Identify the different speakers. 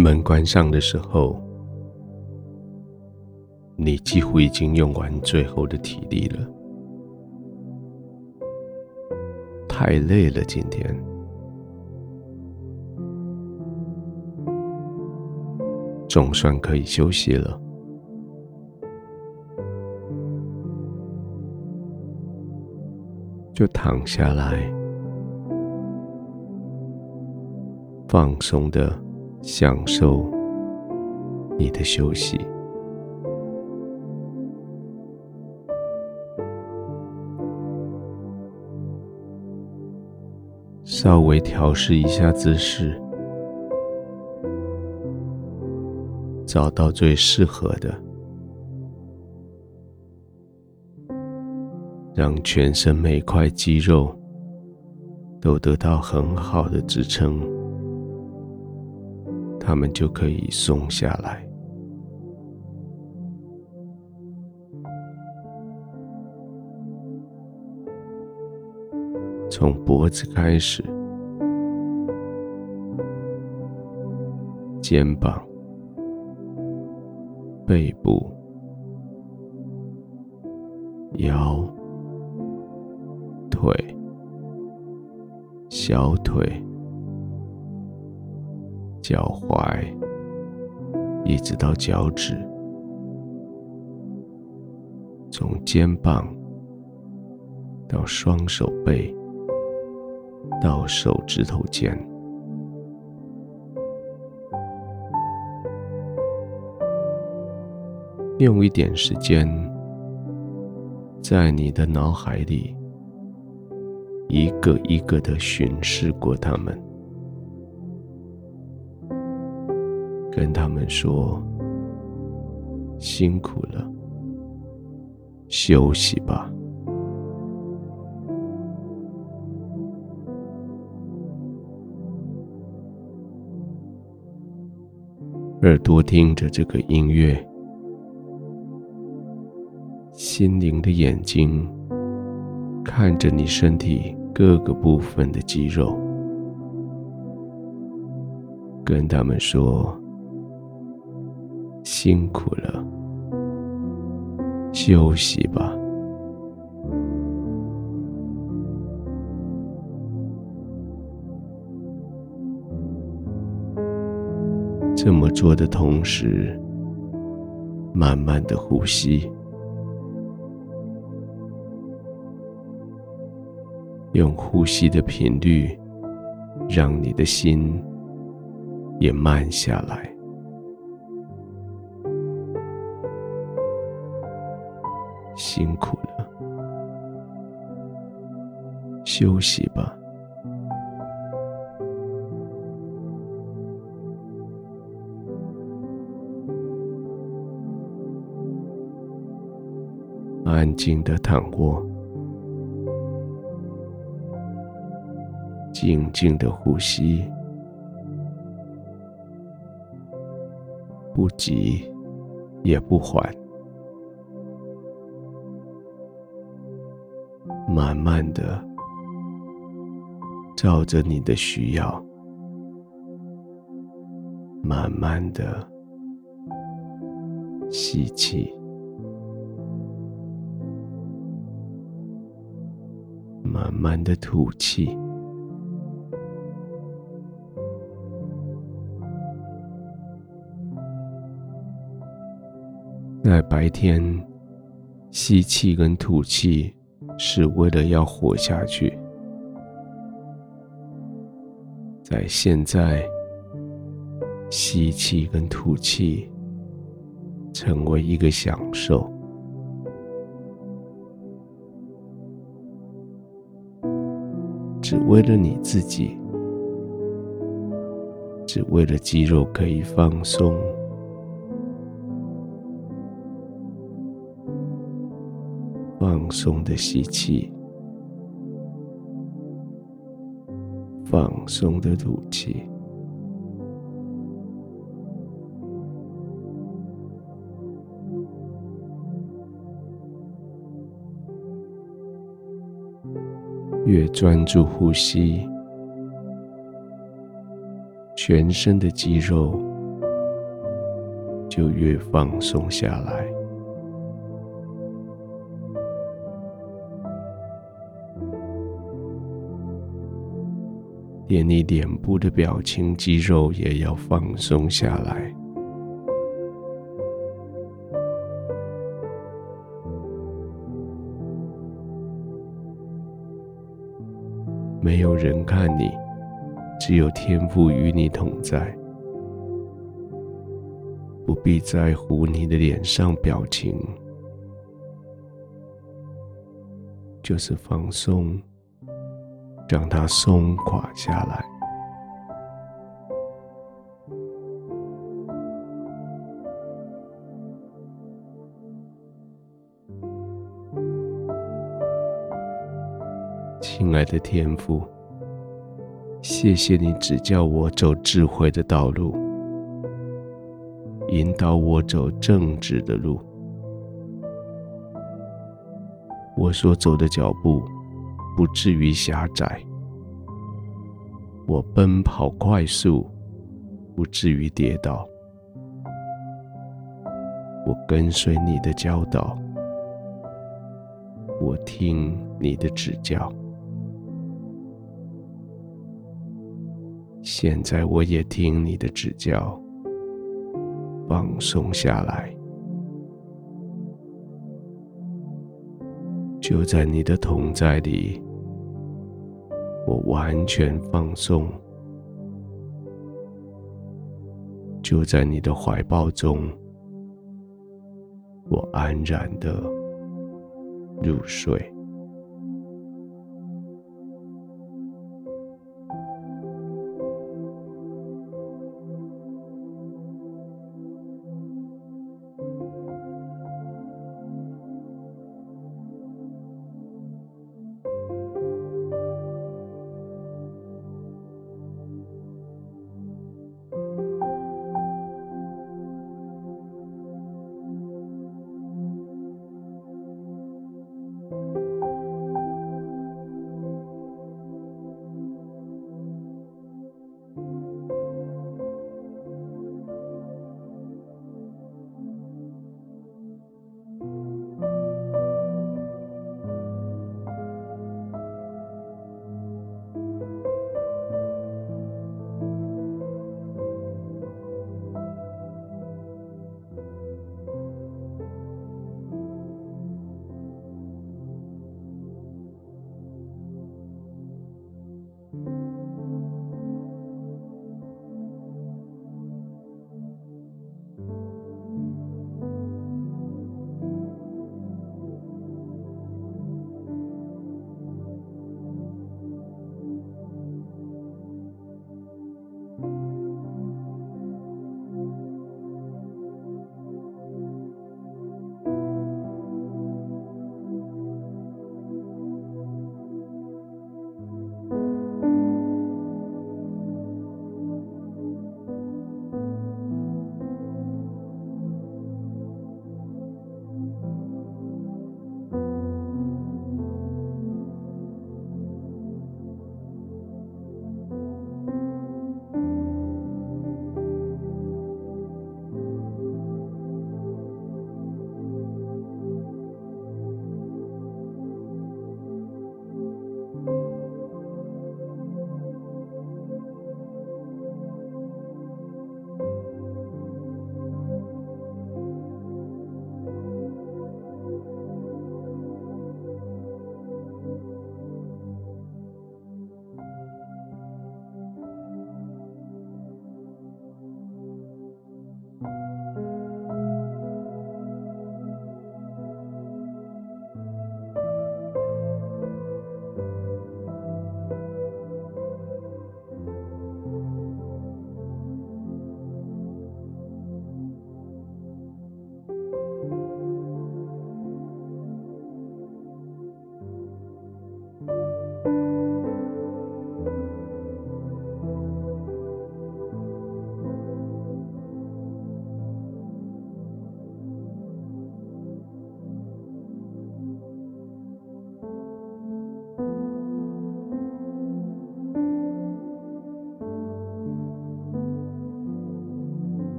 Speaker 1: 门关上的时候，你几乎已经用完最后的体力了，太累了，今天总算可以休息了，就躺下来，放松的。享受你的休息，稍微调试一下姿势，找到最适合的，让全身每块肌肉都得到很好的支撑。他们就可以松下来，从脖子开始，肩膀、背部、腰、腿、小腿。脚踝，一直到脚趾，从肩膀到双手背，到手指头尖，用一点时间，在你的脑海里一个一个的巡视过他们。跟他们说：“辛苦了，休息吧。”耳朵听着这个音乐，心灵的眼睛看着你身体各个部分的肌肉，跟他们说。辛苦了，休息吧。这么做的同时，慢慢的呼吸，用呼吸的频率，让你的心也慢下来。辛苦了，休息吧。安静的躺卧，静静的呼吸，不急也不缓。慢慢的，照着你的需要，慢慢的吸气，慢慢的吐气。在白天，吸气跟吐气。是为了要活下去，在现在，吸气跟吐气成为一个享受，只为了你自己，只为了肌肉可以放松。放松的吸气，放松的吐气，越专注呼吸，全身的肌肉就越放松下来，连你脸部的表情肌肉也要放松下来。没有人看你，只有天赋与你同在。不必在乎你的脸上表情，就是放松，让它松垮下来。亲爱的天父，谢谢你指教我走智慧的道路。引导我走正直的路，我所走的脚步不至于狭窄，我奔跑快速不至于跌倒，我跟随你的教导，我听你的指教，现在我也听你的指教。放松下来，就在你的同在里，我完全放松；就在你的怀抱中，我安然的入睡。